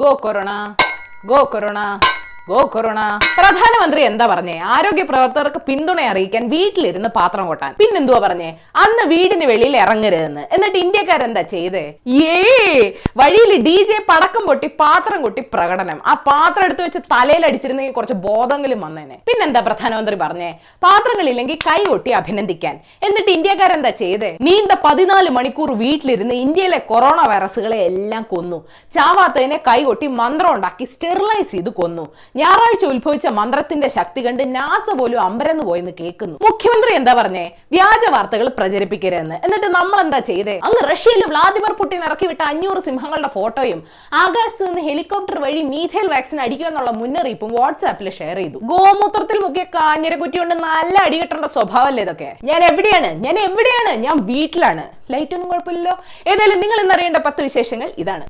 Go corona go corona go corona പ്രധാനമന്ത്രി എന്താ പറഞ്ഞേ? ആരോഗ്യ പ്രവർത്തകർക്ക് പിന്തുണ അറിയിക്കാൻ വീട്ടിലിരുന്ന് പാത്രം കൊട്ടാൻ. പിന്നെന്തുവാ പറഞ്ഞേ? അന്ന് വീടിന് വെളിയിൽ ഇറങ്ങരുതെന്ന്. എന്നിട്ട് ഇന്ത്യക്കാരെന്താ ചെയ്തേ? ഏ വഴിയിൽ ഡി ജെ പടക്കം പൊട്ടി പാത്രം കൊട്ടി പ്രകടനം. ആ പാത്രം എടുത്തു വെച്ച് തലയിൽ അടിച്ചിരുന്നെങ്കിൽ കുറച്ച് ബോധങ്ങളും വന്നേനെ. പിന്നെന്താ പ്രധാനമന്ത്രി പറഞ്ഞേ? പാത്രങ്ങളില്ലെങ്കിൽ കൈ കൊട്ടി അഭിനന്ദിക്കാൻ. എന്നിട്ട് ഇന്ത്യക്കാരെന്താ ചെയ്തേ? നീണ്ട പതിനാല് മണിക്കൂർ വീട്ടിലിരുന്ന് ഇന്ത്യയിലെ കൊറോണ വൈറസുകളെ എല്ലാം കൊന്നു. ചാവാത്തതിനെ കൈകൊട്ടി മന്ത്രം ഉണ്ടാക്കി സ്റ്റെറിലൈസ് ചെയ്ത് കൊന്നു. ഞായറാഴ്ച ഉത്ഭവിച്ച മന്ത്രത്തിന്റെ ശക്തി കണ്ട് നാസ പോലും അമ്പരന്ന് പോയെന്ന് കേൾക്കുന്നു. മുഖ്യമന്ത്രി എന്താ പറഞ്ഞേ? വ്യാജ വാർത്തകൾ പ്രചരിപ്പിക്കരുതെന്ന്. എന്നിട്ട് നമ്മൾ എന്താ ചെയ്തേ? അങ്ങ് റഷ്യയിൽ വ്ളാദിമിർ പുടിൻ ഇറക്കി വിട്ട അഞ്ഞൂറ് സിംഹങ്ങളുടെ ഫോട്ടോയും ആകാശത്ത് നിന്ന് ഹെലികോപ്റ്റർ വഴി മീഥേൽ വാക്സിൻ അടിക്കുക എന്നുള്ള മുന്നറിയിപ്പും വാട്സാപ്പിൽ ഷെയർ ചെയ്തു. ഗോമൂത്രത്തിൽ മുക്കിയ കാഞ്ഞര കുറ്റി കൊണ്ട് നല്ല അടികെട്ടേണ്ട സ്വഭാവമല്ലേ ഇതൊക്കെ? ഞാൻ എവിടെയാണ്? ഞാൻ എവിടെയാണ്? ഞാൻ വീട്ടിലാണ്. ലൈറ്റ് ഒന്നും കുഴപ്പമില്ലല്ലോ. ഏതായാലും നിങ്ങൾ ഇന്നറിയേണ്ട പത്ത് വിശേഷങ്ങൾ ഇതാണ്.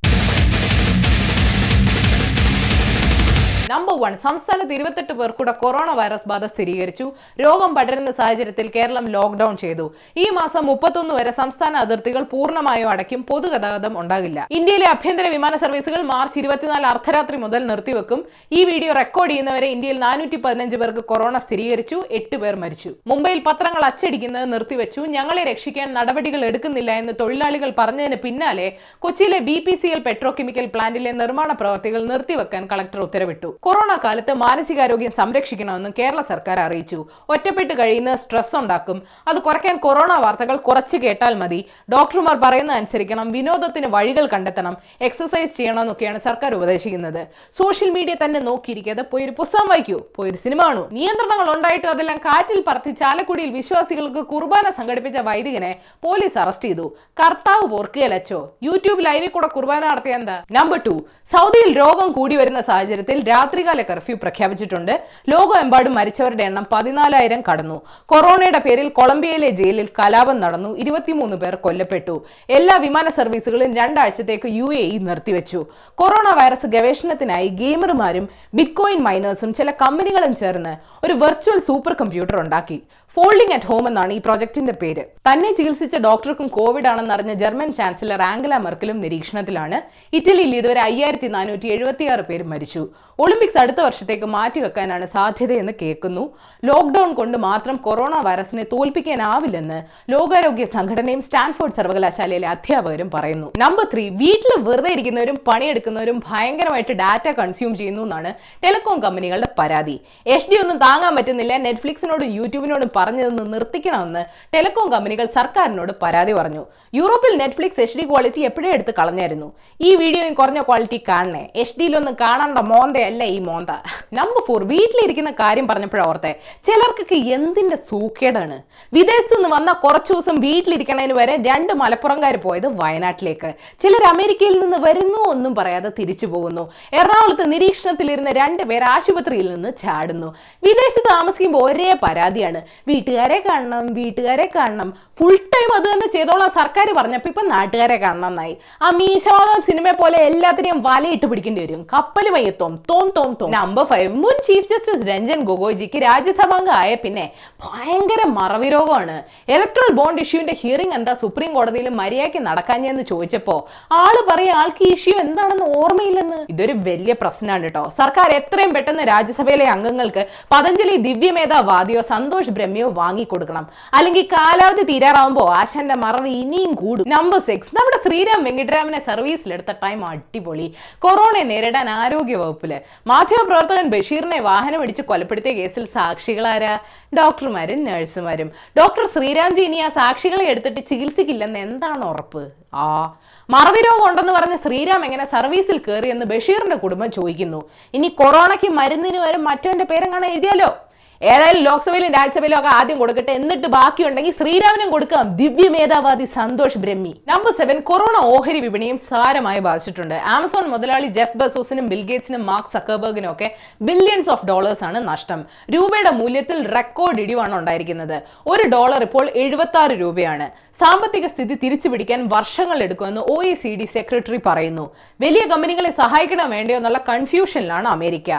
നമ്പർ വൺ സംസ്ഥാനത്ത് ഇരുപത്തെട്ട് പേർക്കൂടെ കൊറോണ വൈറസ് ബാധ സ്ഥിരീകരിച്ചു. രോഗം പടരുന്ന സാഹചര്യത്തിൽ കേരളം ലോക്ഡൌൺ ചെയ്തു. ഈ മാസം മുപ്പത്തൊന്ന് വരെ സംസ്ഥാന അതിർത്തികൾ പൂർണമായും അടയ്ക്കും. പൊതുഗതാഗതം ഉണ്ടാകില്ല. ഇന്ത്യയിലെ ആഭ്യന്തര വിമാന സർവീസുകൾ മാർച്ച് ഇരുപത്തിനാല് അർദ്ധരാത്രി മുതൽ നിർത്തിവെക്കും. ഈ വീഡിയോ റെക്കോർഡ് ചെയ്യുന്നവരെ ഇന്ത്യയിൽ നാനൂറ്റി പതിനഞ്ച് പേർക്ക് കൊറോണ സ്ഥിരീകരിച്ചു. എട്ട് പേർ മരിച്ചു. മുംബൈയിൽ പത്രങ്ങൾ അച്ചടിക്കുന്നത് നിർത്തിവെച്ചു. ഞങ്ങളെ രക്ഷിക്കാൻ നടപടികൾ എടുക്കുന്നില്ല എന്ന് തൊഴിലാളികൾ പറഞ്ഞതിന് പിന്നാലെ കൊച്ചിയിലെ B P C L petrochemical പ്ലാന്റിലെ നിർമ്മാണ പ്രവർത്തികൾ നിർത്തിവെക്കാൻ കളക്ടർ ഉത്തരവിട്ടു. കൊറോണ കാലത്ത് മാനസികാരോഗ്യം സംരക്ഷിക്കണമെന്നും കേരള സർക്കാർ അറിയിച്ചു. ഒറ്റപ്പെട്ട് കഴിയുന്ന സ്ട്രെസ് ഉണ്ടാക്കും. അത് കുറയ്ക്കാൻ കൊറോണ വാർത്തകൾ കുറച്ച് കേട്ടാൽ മതി. ഡോക്ടർമാർ പറയുന്ന അനുസരിക്കണം. വിനോദത്തിന് വഴികൾ കണ്ടെത്തണം. എക്സസൈസ് ചെയ്യണമെന്നൊക്കെയാണ് സർക്കാർ ഉപദേശിക്കുന്നത്. സോഷ്യൽ മീഡിയ തന്നെ നോക്കിയിരിക്കാതെ പോയി ഒരു പുസ്തകം വായിക്കൂ. പോയി ഒരു സിനിമ കാണൂ. നിയന്ത്രണങ്ങൾ ഉണ്ടായിട്ട് അതെല്ലാം കാറ്റിൽ പറത്തി ചാലക്കുടിയിൽ വിശ്വാസികൾക്ക് കുർബാന സംഘടിപ്പിച്ച വൈദികനെ പോലീസ് അറസ്റ്റ് ചെയ്തു. കർത്താവ് പോർക്കുകയലച്ചോ യൂട്യൂബ് ലൈവിൽ കൂടെ കുർബാന നടത്തിയ എന്താ? Number two. സൗദിയിൽ രോഗം കൂടി വരുന്ന സാഹചര്യത്തിൽ രാത്രികാല കർഫ്യൂ പ്രഖ്യാപിച്ചിട്ടുണ്ട്. ലോകമെമ്പാടും മരിച്ചവരുടെ എണ്ണം പതിനാലായിരം കടന്നു. കൊറോണയുടെ പേരിൽ കൊളംബിയയിലെ ജയിലിൽ കലാപം നടന്നു. ഇരുപത്തിമൂന്ന് പേർ കൊല്ലപ്പെട്ടു. എല്ലാ വിമാന സർവീസുകളും രണ്ടാഴ്ചത്തേക്ക് യു എ ഇ നിർത്തിവെച്ചു. കൊറോണ വൈറസ് ഗവേഷണത്തിനായി ഗെയിമർമാരും ബിറ്റ്കോയിൻ മൈനേഴ്സും ചില കമ്പനികളും ചേർന്ന് ഒരു വെർച്വൽ സൂപ്പർ കമ്പ്യൂട്ടർ ഉണ്ടാക്കി. ഫോൾഡിംഗ് അറ്റ് ഹോം എന്നാണ് ഈ പ്രൊജക്ടിന്റെ പേര്. തന്നെ ചികിത്സിച്ച ഡോക്ടർക്കും കോവിഡ് ആണെന്ന് അറിഞ്ഞ ജർമ്മൻ ചാൻസലർ ആംഗല മെർക്കലും നിരീക്ഷണത്തിലാണ്. ഇറ്റലിയിൽ ഇതുവരെ അയ്യായിരത്തി നാനൂറ്റി എഴുപത്തിയാറ് പേര് മരിച്ചു. ഒളിമ്പിക്സ് അടുത്ത വർഷത്തേക്ക് മാറ്റിവെക്കാനാണ് സാധ്യതയെന്ന് കേൾക്കുന്നു. ലോക്ക്ഡൌൺ കൊണ്ട് മാത്രം കൊറോണ വൈറസിനെ തോൽപ്പിക്കാനാവില്ലെന്ന് ലോകാരോഗ്യ സംഘടനയും സ്റ്റാൻഫോർഡ് സർവകലാശാലയിലെ അധ്യാപകരും പറയുന്നു. നമ്പർ ത്രീ വീട്ടിൽ വെറുതെ ഇരിക്കുന്നവരും പണിയെടുക്കുന്നവരും ഭയങ്കരമായിട്ട് ഡാറ്റ കൺസ്യൂം ചെയ്യുന്നു എന്നാണ് ടെലികോം കമ്പനികളുടെ പരാതി. എച്ച് ഡി ഒന്നും താങ്ങാൻ പറ്റുന്നില്ല നെറ്റ്ഫ്ലിക്സിനോടും യൂട്യൂബിനോടും പറഞ്ഞതെന്ന് നിർത്തിക്കണമെന്ന് ടെലികോം കമ്പനികൾ സർക്കാരിനോട് പരാതി പറഞ്ഞു. യൂറോപ്പിൽ നെറ്റ്ഫ്ലിക്സ് എച്ച് ഡി ക്വാളിറ്റി എപ്പോഴേ എടുത്ത് കളഞ്ഞായിരുന്നു? ഈ വീഡിയോയും കുറഞ്ഞ ക്വാളിറ്റി കാണണേ. എച്ച് ഡിയിലൊന്നും കാണേണ്ട മോന്തയല്ല ഈ മോന്ത? നമ്പർ ഫോർ വീട്ടിലിരിക്കുന്ന കാര്യം പറഞ്ഞപ്പോഴോർത്തെ ചിലർക്കൊക്കെ എന്തിന്റെ സൂക്കേടാണ്? വിദേശത്ത് നിന്ന് വന്ന കുറച്ചു ദിവസം വീട്ടിലിരിക്കണതിന് വരെ രണ്ട് മലപ്പുറംകാർ പോയത് വയനാട്ടിലേക്ക്. ചിലർ അമേരിക്കയിൽ നിന്ന് വരുന്നു ഒന്നും പറയാതെ തിരിച്ചു പോകുന്നു. എറണാകുളത്ത് നിരീക്ഷണത്തിലിരുന്ന രണ്ട് പേർ ആശുപത്രിയിൽ നിന്ന് ചാടുന്നു. വിദേശത്ത് താമസിക്കുമ്പോൾ ഒരേ പരാതിയാണ്. വീട്ടുകാരെ കാണണം വീട്ടുകാരെ കാണണം. ഫുൾ ടൈം അത് തന്നെ ചെയ്തോളാം സർക്കാർ പറഞ്ഞപ്പോൾ ഇപ്പൊ നാട്ടുകാരെ കാണണം എന്നായി. ആ മീശോളം സിനിമ പോലെ എല്ലാത്തിനെയും വലയിട്ട് പിടിക്കേണ്ടി വരും. കപ്പൽ മയ്യത്തോം തോം തോം തോം നമ്പർ ഫൈവ് മുൻ ചീഫ് ജസ്റ്റിസ് രഞ്ജൻ ഗൊഗോയ്ജിക്ക് രാജ്യസഭാംഗം ആയ പിന്നെ ഭയങ്കര മറവി രോഗമാണ് ഇലക്ട്രൽ ബോണ്ട് ഇഷ്യൂവിന്റെ ഹിയറിംഗ് എന്താ സുപ്രീം കോടതിയിൽ മര്യാദയ്ക്ക് നടക്കാഞ്ഞെന്ന് ചോദിച്ചപ്പോ ആൾ പറയാ ആൾക്ക് ഇഷ്യൂ എന്താണെന്ന് ഓർമ്മയില്ലെന്ന്. ഇതൊരു വലിയ പ്രശ്നമാണ് കേട്ടോ സർക്കാർ എത്രയും പെട്ടെന്ന് രാജ്യസഭയിലെ അംഗങ്ങൾക്ക് പതഞ്ജലി ദിവ്യമേധാവാദിയോ സന്തോഷ് ബ്രഹ്മയോ വാങ്ങിക്കൊടുക്കണം. അല്ലെങ്കിൽ കാലാവധി തീരാറാവുമ്പോ ആശാന്റെ മറവ് ഇനിയും കൂടും. നമ്പർ സിക്സ് നമ്മുടെ ശ്രീരാം വെങ്കിട്ടരാമനെ സർവീസിലെടുത്ത ടൈം അടിപൊളി. കൊറോണയെ നേരിടാൻ ആരോഗ്യ വകുപ്പിൽ മാധ്യമപ്രവർത്തകൻ ബഷീറിനെ വാഹനം ഇടിച്ച് കൊലപ്പെടുത്തിയ കേസിൽ സാക്ഷികളാരാ? ഡോക്ടർമാരും നഴ്സുമാരും. ഡോക്ടർ ശ്രീരാംജി ഇനി ആ സാക്ഷികളെ എടുത്തിട്ട് ചികിത്സിക്കില്ലെന്ന് എന്താണ് ഉറപ്പ്? ആ. മറവി രോഗം ഉണ്ടെന്ന് പറഞ്ഞ് ശ്രീരാം എങ്ങനെ സർവീസിൽ കയറിയെന്ന് ബഷീറിന്റെ കുടുംബം ചോദിക്കുന്നു. ഇനി കൊറോണയ്ക്ക് മരുന്നിന് വരും മറ്റവന്റെ പേരെങ്ങാണ് എഴുതിയാലോ? ഏതായാലും ലോക്സഭയിലും രാജ്യസഭയിലും ഒക്കെ ആദ്യം കൊടുക്കട്ടെ. എന്നിട്ട് ബാക്കിയുണ്ടെങ്കിൽ ശ്രീരാമനും കൊടുക്കാം. ദിവ്യ മേധാവാദി Santhosh Brahmi. Number seven corona ഓഹരി വിപണിയും സാരമായി ബാധിച്ചിട്ടുണ്ട്. ആമസോൺ മുതലാളി ജെഫ് ബസോസിനും ബിൽഗേറ്റ്സിനും മാർക്ക് സക്കർബർഗിനും ഒക്കെ ബില്യൺസ് ഓഫ് ഡോളേഴ്സ് ആണ് നഷ്ടം. രൂപയുടെ മൂല്യത്തിൽ റെക്കോർഡ് ഇടിവാണ് ഉണ്ടായിരിക്കുന്നത്. ഒരു ഡോളർ ഇപ്പോൾ എഴുപത്തി രൂപയാണ്. സാമ്പത്തിക സ്ഥിതി തിരിച്ചു പിടിക്കാൻ വർഷങ്ങൾ എടുക്കുമെന്ന് O E C D secretary പറയുന്നു. വലിയ കമ്പനികളെ സഹായിക്കണോ വേണ്ടയോ എന്നുള്ള കൺഫ്യൂഷനിലാണ് അമേരിക്ക.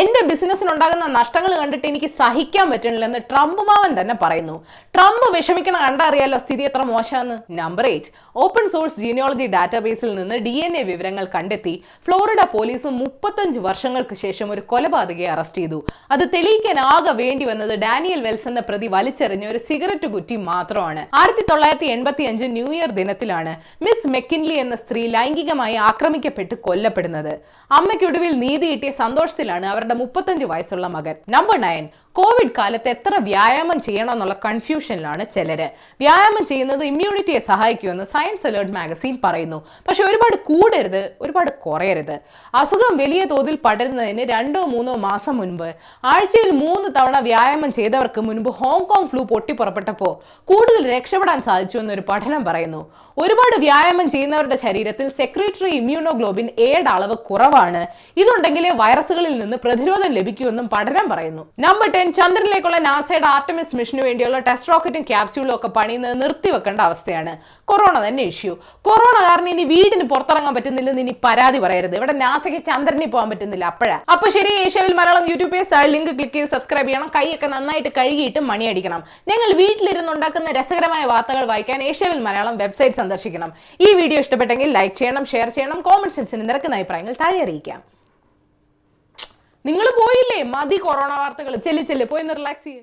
എന്റെ ബിസിനസ്സിനുണ്ടാകുന്ന നഷ്ടങ്ങൾ കണ്ടിട്ട് എനിക്ക് സഹിക്കാൻ പറ്റണില്ലെന്ന് ട്രംപ് മാവൻ തന്നെ പറയുന്നു. ട്രംപ് വിഷമിക്കണ കണ്ടറിയാലോ സ്ഥിതി എത്ര മോശമെന്ന് number eight open source genealogy ഡാറ്റാബേസിൽ നിന്ന് ഡി എൻ എ വിവരങ്ങൾ കണ്ടെത്തി ഫ്ലോറിഡ പോലീസ് മുപ്പത്തഞ്ച് വർഷങ്ങൾക്ക് ശേഷം ഒരു കൊലപാതകയെ അറസ്റ്റ് ചെയ്തു. അത് തെളിയിക്കാൻ ആകെ വേണ്ടി വന്നത് ഡാനിയൽ വെൽസ് എന്ന പ്രതി വലിച്ചെറിഞ്ഞ ഒരു സിഗരറ്റ് കുറ്റി മാത്രമാണ്. ആയിരത്തി തൊള്ളായിരത്തി എൺപത്തി അഞ്ച് ന്യൂ ഇയർ ദിനത്തിലാണ് മിസ് മെക്കിൻലി എന്ന സ്ത്രീ ലൈംഗികമായി ആക്രമിക്കപ്പെട്ട് കൊല്ലപ്പെടുന്നത്. അമ്മയ്ക്കൊടുവിൽ നീതി കിട്ടിയ സന്തോഷത്തിലാണ് അവരുടെ മുപ്പത്തഞ്ച് വയസ്സുള്ള മകൻ. നമ്പർ നയൻ കോവിഡ് കാലത്ത് എത്ര വ്യായാമം ചെയ്യണം എന്നുള്ള കൺഫ്യൂഷനിലാണ് ചിലര്. വ്യായാമം ചെയ്യുന്നത് ഇമ്മ്യൂണിറ്റിയെ സഹായിക്കുമെന്ന് സയൻസ് അലേർട്ട് മാഗസീൻ പറയുന്നു. പക്ഷെ ഒരുപാട് കൂടരുത് ഒരുപാട് കുറയരുത്. അസുഖം വലിയ തോതിൽ പടരുന്നതിന് രണ്ടോ മൂന്നോ മാസം മുൻപ് ആഴ്ചയിൽ മൂന്ന് തവണ വ്യായാമം ചെയ്തവർക്ക് മുൻപ് ഹോങ്കോങ് ഫ്ലൂ പൊട്ടിപ്പുറപ്പെട്ടപ്പോൾ കൂടുതൽ രക്ഷപ്പെടാൻ സാധിച്ചു എന്നൊരു പഠനം പറയുന്നു. ഒരുപാട് വ്യായാമം ചെയ്യുന്നവരുടെ ശരീരത്തിൽ സെക്രട്ടറി ഇമ്മ്യൂണോഗ്ലോബിൻ ഏഡ് അളവ് കുറവാണ്. ഇതുണ്ടെങ്കിലേ വൈറസുകളിൽ നിന്ന് പ്രതിരോധം ലഭിക്കുമെന്നും പഠനം പറയുന്നു. നമ്പർ ടെൻ ചന്ദ്രനിലേക്കുള്ള നാസയുടെ ആർട്ടമിസ് മിഷന് വേണ്ടിയുള്ള ടെസ്റ്റ് റോക്കറ്റും ക്യാപ്സ്യൂളും ഒക്കെ പണിയുന്നത് നിർത്തിവെക്കേണ്ട അവസ്ഥയാണ്. കൊറോണ തന്നെ ഇഷ്യൂ. കൊറോണ കാരണം ഇനി വീടിന് പുറത്തിറങ്ങാൻ പറ്റുന്നില്ലെന്ന് ഇനി പരാതി പറയരുത്. ഇവിടെ നാസയ്ക്ക് ചന്ദ്രനിൽ പോകാൻ പറ്റുന്നില്ല അപ്പോഴാ. അപ്പൊ ശരി ഏഷ്യവിൽ മലയാളം യൂട്യൂബ് ലിങ്ക് ക്ലിക്ക് ചെയ്ത് സബ്സ്ക്രൈബ് ചെയ്യണം. കൈയൊക്കെ നന്നായിട്ട് കഴുകിയിട്ട് മണിയടിക്കണം. ഞങ്ങൾ വീട്ടിലിരുന്ന് ഉണ്ടാക്കുന്ന രസകരമായ വാർത്തകൾ വായിക്കാൻ ഏഷ്യവിൽ മലയാളം വെബ്സൈറ്റ് സന്ദർശിക്കണം. ഈ വീഡിയോ ഇഷ്ടപ്പെട്ടെങ്കിൽ ലൈക്ക് ചെയ്യണം ഷെയർ ചെയ്യണം കോമന്റ് സെൻസിന് നിരക്കുന്ന അഭിപ്രായങ്ങൾ താഴെ അറിയിക്കാം. നിങ്ങൾ പോയില്ലേ? മതി കൊറോണ വാർത്തകൾ ചെല്ലി ചെല്ലു. പോയി റിലാക്സ് ചെയ്യും.